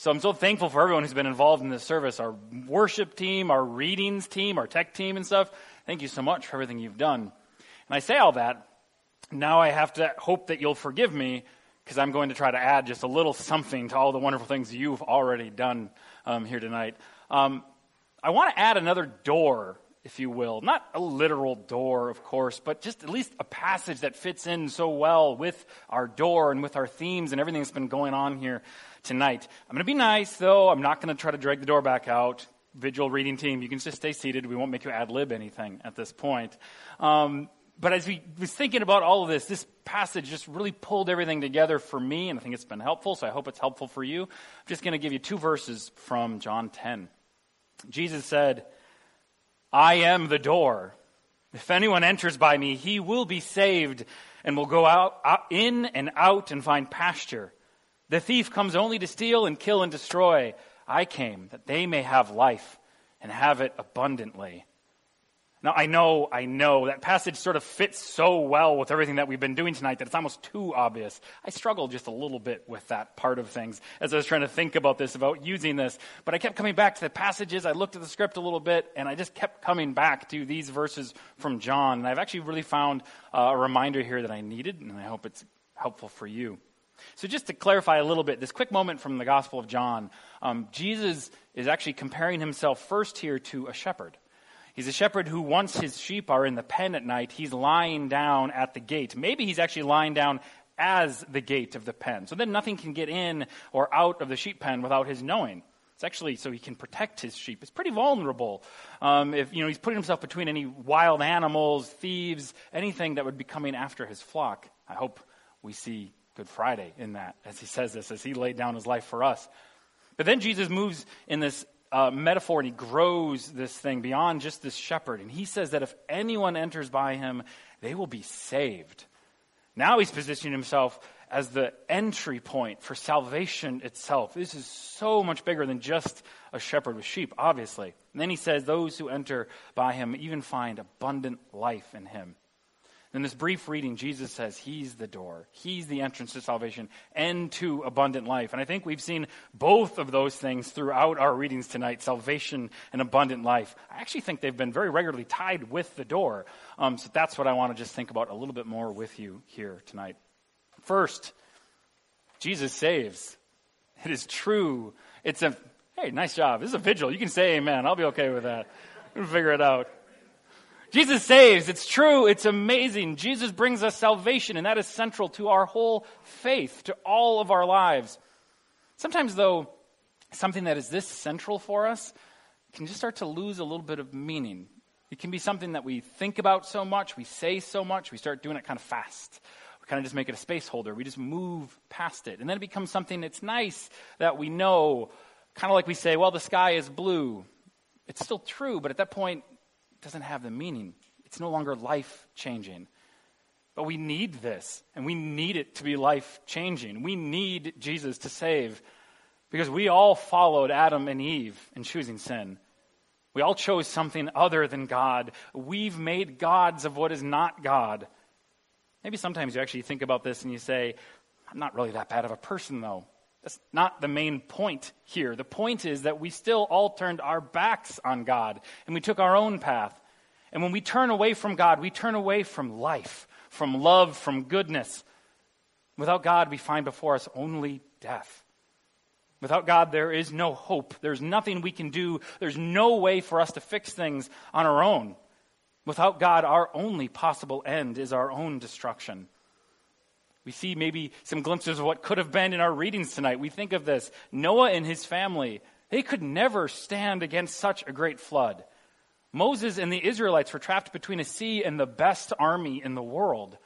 So I'm so thankful for everyone who's been involved in this service our worship team, our readings team, our tech team, and stuff. Thank you so much for everything you've done. And I say all that. Now I have to hope that you'll forgive me because I'm going to try to add just a little something to all the wonderful things you've already done um, here tonight. Um, I want to add another door, if you will. Not a literal door, of course, but just at least a passage that fits in so well with our door and with our themes and everything that's been going on here tonight. I'm going to be nice, though. I'm not going to try to drag the door back out. Vigil reading team, you can just stay seated. We won't make you ad lib anything at this point. Um, but as we was thinking about all of this, this passage just really pulled everything together for me, and I think it's been helpful, so I hope it's helpful for you. I'm just going to give you two verses from John 10. Jesus said, I am the door. If anyone enters by me, he will be saved and will go out, out in and out and find pasture. The thief comes only to steal and kill and destroy. I came that they may have life and have it abundantly. Now, I know, I know that passage sort of fits so well with everything that we've been doing tonight that it's almost too obvious. I struggled just a little bit with that part of things as I was trying to think about this, about using this. But I kept coming back to the passages. I looked at the script a little bit, and I just kept coming back to these verses from John. And I've actually really found uh, a reminder here that I needed, and I hope it's helpful for you. So, just to clarify a little bit, this quick moment from the Gospel of John, um, Jesus is actually comparing himself first here to a shepherd. He's a shepherd who, once his sheep are in the pen at night, he's lying down at the gate. Maybe he's actually lying down as the gate of the pen. So then nothing can get in or out of the sheep pen without his knowing. It's actually so he can protect his sheep. It's pretty vulnerable. Um, if you know he's putting himself between any wild animals, thieves, anything that would be coming after his flock. I hope we see Good Friday in that as he says this, as he laid down his life for us. But then Jesus moves in this uh, metaphor and he grows this thing beyond just this shepherd. And he says that if anyone enters by him, they will be saved. Now he's positioning himself as the entry point for salvation itself. This is so much bigger than just a shepherd with sheep, obviously. And then he says, Those who enter by him even find abundant life in him. In this brief reading, Jesus says he's the door, he's the entrance to salvation and to abundant life. And I think we've seen both of those things throughout our readings tonight salvation and abundant life. I actually think they've been very regularly tied with the door. Um, so that's what I want to just think about a little bit more with you here tonight. First, Jesus saves. It is true. It's a, hey, nice job. This is a vigil. You can say amen. I'll be okay with that. We'll figure it out. Jesus saves. It's true. It's amazing. Jesus brings us salvation, and that is central to our whole faith, to all of our lives. Sometimes, though, something that is this central for us can just start to lose a little bit of meaning. It can be something that we think about so much, we say so much, we start doing it kind of fast. We kind of just make it a space holder. We just move past it. And then it becomes something that's nice that we know, kind of like we say, well, the sky is blue. It's still true, but at that point, doesn't have the meaning. It's no longer life changing. But we need this, and we need it to be life changing. We need Jesus to save because we all followed Adam and Eve in choosing sin. We all chose something other than God. We've made gods of what is not God. Maybe sometimes you actually think about this and you say, I'm not really that bad of a person, though. That's not the main point here. The point is that we still all turned our backs on God and we took our own path. And when we turn away from God, we turn away from life, from love, from goodness. Without God, we find before us only death. Without God, there is no hope. There's nothing we can do. There's no way for us to fix things on our own. Without God, our only possible end is our own destruction. We see maybe some glimpses of what could have been in our readings tonight. We think of this Noah and his family, they could never stand against such a great flood. Moses and the Israelites were trapped between a sea and the best army in the world.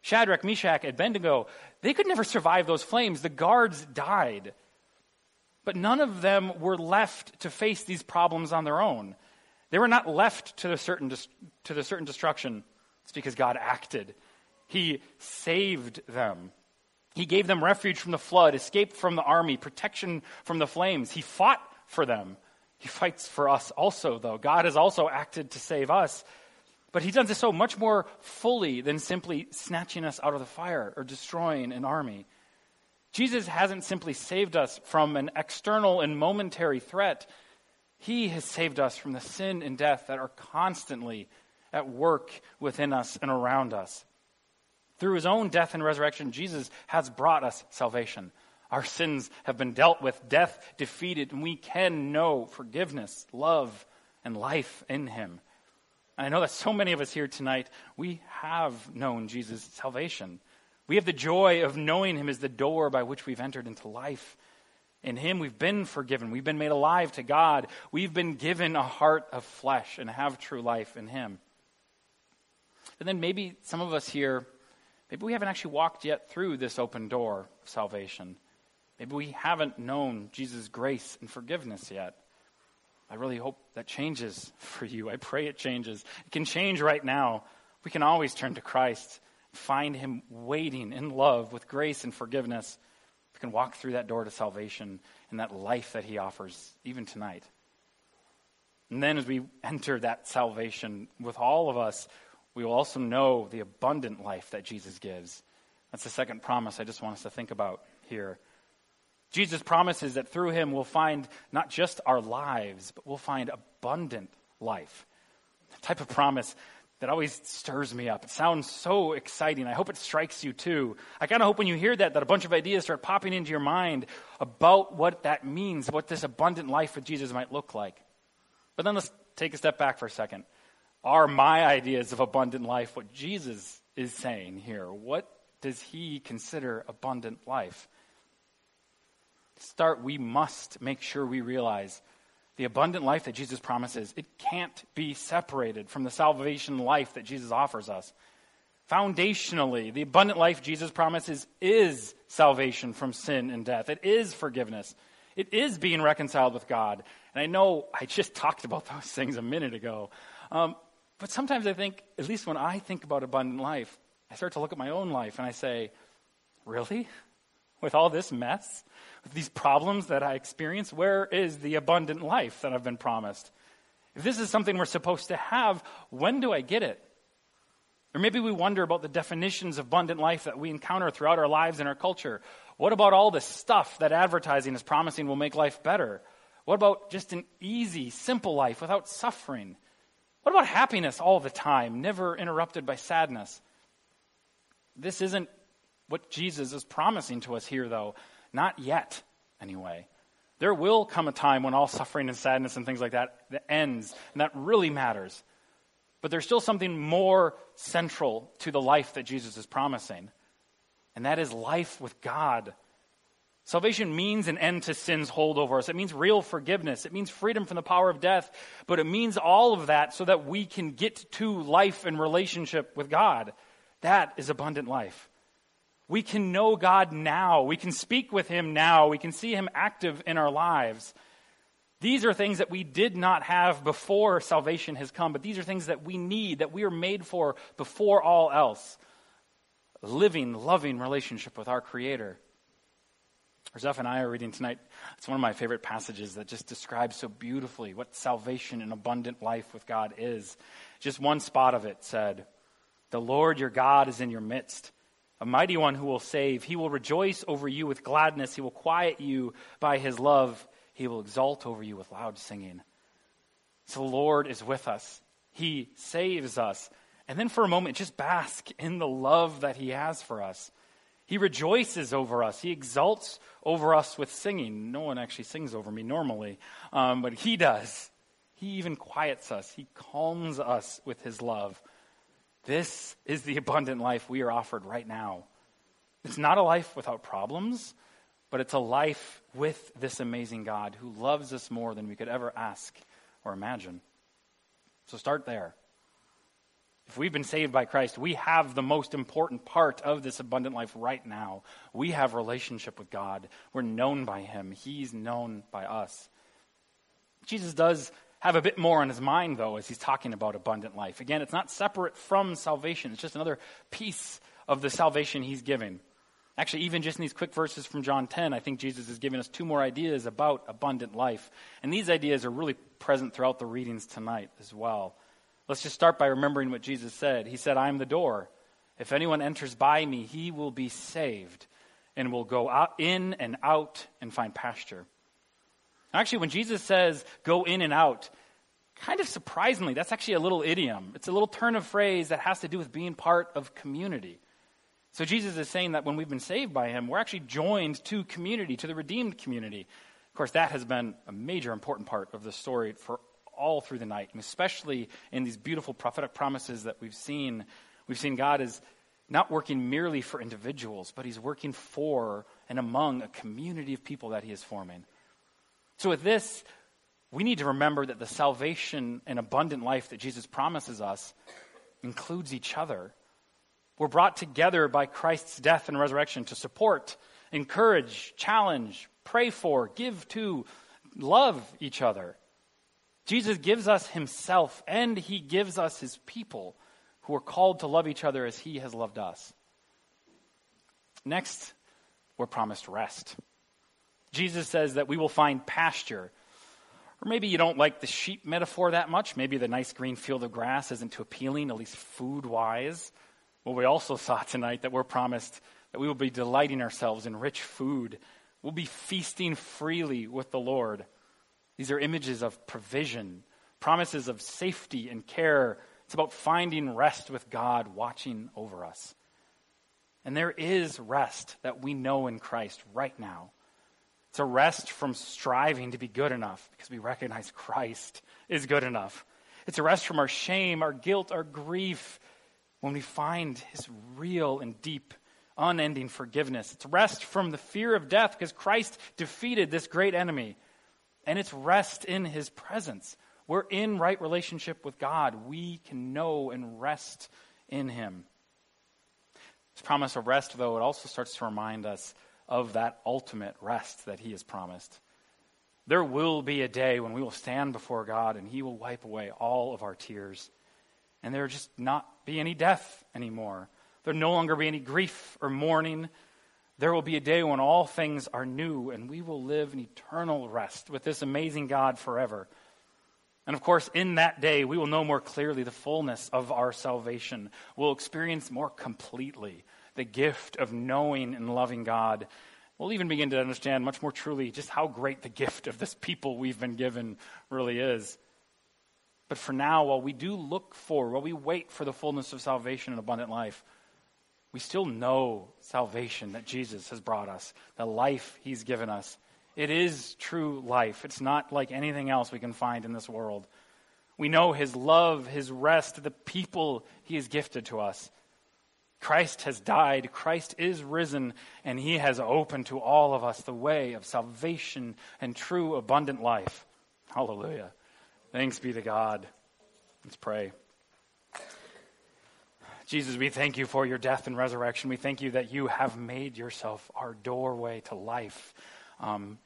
Shadrach, Meshach, and Abednego, they could never survive those flames. The guards died. But none of them were left to face these problems on their own. They were not left to the certain, to the certain destruction. It's because God acted. He saved them. He gave them refuge from the flood, escape from the army, protection from the flames. He fought for them. He fights for us also, though. God has also acted to save us. But he does this so much more fully than simply snatching us out of the fire or destroying an army. Jesus hasn't simply saved us from an external and momentary threat. He has saved us from the sin and death that are constantly at work within us and around us. Through his own death and resurrection, Jesus has brought us salvation. Our sins have been dealt with, death defeated, and we can know forgiveness, love, and life in him. And I know that so many of us here tonight, we have known Jesus' salvation. We have the joy of knowing him as the door by which we've entered into life. In him, we've been forgiven. We've been made alive to God. We've been given a heart of flesh and have true life in him. And then maybe some of us here, maybe we haven't actually walked yet through this open door of salvation. Maybe we haven't known Jesus' grace and forgiveness yet. I really hope that changes for you. I pray it changes. It can change right now. We can always turn to Christ, find Him waiting in love with grace and forgiveness. We can walk through that door to salvation and that life that He offers, even tonight. And then as we enter that salvation with all of us, we will also know the abundant life that Jesus gives. That's the second promise I just want us to think about here. Jesus promises that through him we'll find not just our lives, but we'll find abundant life. The type of promise that always stirs me up. It sounds so exciting. I hope it strikes you too. I kind of hope when you hear that, that a bunch of ideas start popping into your mind about what that means, what this abundant life with Jesus might look like. But then let's take a step back for a second. Are my ideas of abundant life what Jesus is saying here? What does he consider abundant life? start, we must make sure we realize the abundant life that Jesus promises, it can't be separated from the salvation life that Jesus offers us. Foundationally, the abundant life Jesus promises is salvation from sin and death. It is forgiveness. It is being reconciled with God. And I know I just talked about those things a minute ago. Um, but sometimes I think, at least when I think about abundant life, I start to look at my own life and I say, really? With all this mess? with these problems that I experience? Where is the abundant life that I've been promised? If this is something we're supposed to have, when do I get it? Or maybe we wonder about the definitions of abundant life that we encounter throughout our lives and our culture. What about all the stuff that advertising is promising will make life better? What about just an easy, simple life without suffering? What about happiness all the time, never interrupted by sadness? This isn't what Jesus is promising to us here, though. Not yet, anyway. There will come a time when all suffering and sadness and things like that, that ends, and that really matters. But there's still something more central to the life that Jesus is promising, and that is life with God. Salvation means an end to sin's hold over us. It means real forgiveness. It means freedom from the power of death. But it means all of that so that we can get to life and relationship with God. That is abundant life. We can know God now. We can speak with Him now. We can see Him active in our lives. These are things that we did not have before salvation has come, but these are things that we need, that we are made for before all else. Living, loving relationship with our Creator. Zephaniah reading tonight. It's one of my favorite passages that just describes so beautifully what salvation and abundant life with God is. Just one spot of it said, The Lord your God is in your midst a mighty one who will save. He will rejoice over you with gladness. He will quiet you by his love. He will exult over you with loud singing. So the Lord is with us. He saves us. And then for a moment, just bask in the love that he has for us. He rejoices over us. He exults over us with singing. No one actually sings over me normally, um, but he does. He even quiets us. He calms us with his love. This is the abundant life we are offered right now. It's not a life without problems, but it's a life with this amazing God who loves us more than we could ever ask or imagine. So start there. If we've been saved by Christ, we have the most important part of this abundant life right now. We have relationship with God. We're known by him. He's known by us. Jesus does have a bit more on his mind, though, as he's talking about abundant life. Again, it's not separate from salvation, it's just another piece of the salvation he's giving. Actually, even just in these quick verses from John 10, I think Jesus is giving us two more ideas about abundant life. And these ideas are really present throughout the readings tonight as well. Let's just start by remembering what Jesus said. He said, I am the door. If anyone enters by me, he will be saved and will go out, in and out and find pasture. Actually, when Jesus says go in and out, kind of surprisingly, that's actually a little idiom. It's a little turn of phrase that has to do with being part of community. So Jesus is saying that when we've been saved by him, we're actually joined to community, to the redeemed community. Of course, that has been a major important part of the story for all through the night, and especially in these beautiful prophetic promises that we've seen. We've seen God is not working merely for individuals, but he's working for and among a community of people that he is forming. So, with this, we need to remember that the salvation and abundant life that Jesus promises us includes each other. We're brought together by Christ's death and resurrection to support, encourage, challenge, pray for, give to, love each other. Jesus gives us himself and he gives us his people who are called to love each other as he has loved us. Next, we're promised rest. Jesus says that we will find pasture. Or maybe you don't like the sheep metaphor that much. Maybe the nice green field of grass isn't too appealing, at least food wise. Well, we also saw tonight that we're promised that we will be delighting ourselves in rich food. We'll be feasting freely with the Lord. These are images of provision, promises of safety and care it's about finding rest with God watching over us. And there is rest that we know in Christ right now. It's a rest from striving to be good enough because we recognize Christ is good enough. It's a rest from our shame, our guilt, our grief when we find his real and deep, unending forgiveness. It's rest from the fear of death because Christ defeated this great enemy. And it's rest in his presence we're in right relationship with God. We can know and rest in Him. This promise of rest, though, it also starts to remind us of that ultimate rest that He has promised. There will be a day when we will stand before God and He will wipe away all of our tears. And there will just not be any death anymore. There will no longer be any grief or mourning. There will be a day when all things are new and we will live in eternal rest with this amazing God forever. And of course, in that day, we will know more clearly the fullness of our salvation. We'll experience more completely the gift of knowing and loving God. We'll even begin to understand much more truly just how great the gift of this people we've been given really is. But for now, while we do look for, while we wait for the fullness of salvation and abundant life, we still know salvation that Jesus has brought us, the life he's given us. It is true life. It's not like anything else we can find in this world. We know his love, his rest, the people he has gifted to us. Christ has died, Christ is risen, and he has opened to all of us the way of salvation and true abundant life. Hallelujah. Thanks be to God. Let's pray. Jesus, we thank you for your death and resurrection. We thank you that you have made yourself our doorway to life. Um,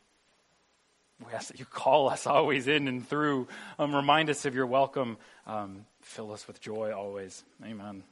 we ask that you call us always in and through. Um, remind us of your welcome. Um, fill us with joy always. Amen.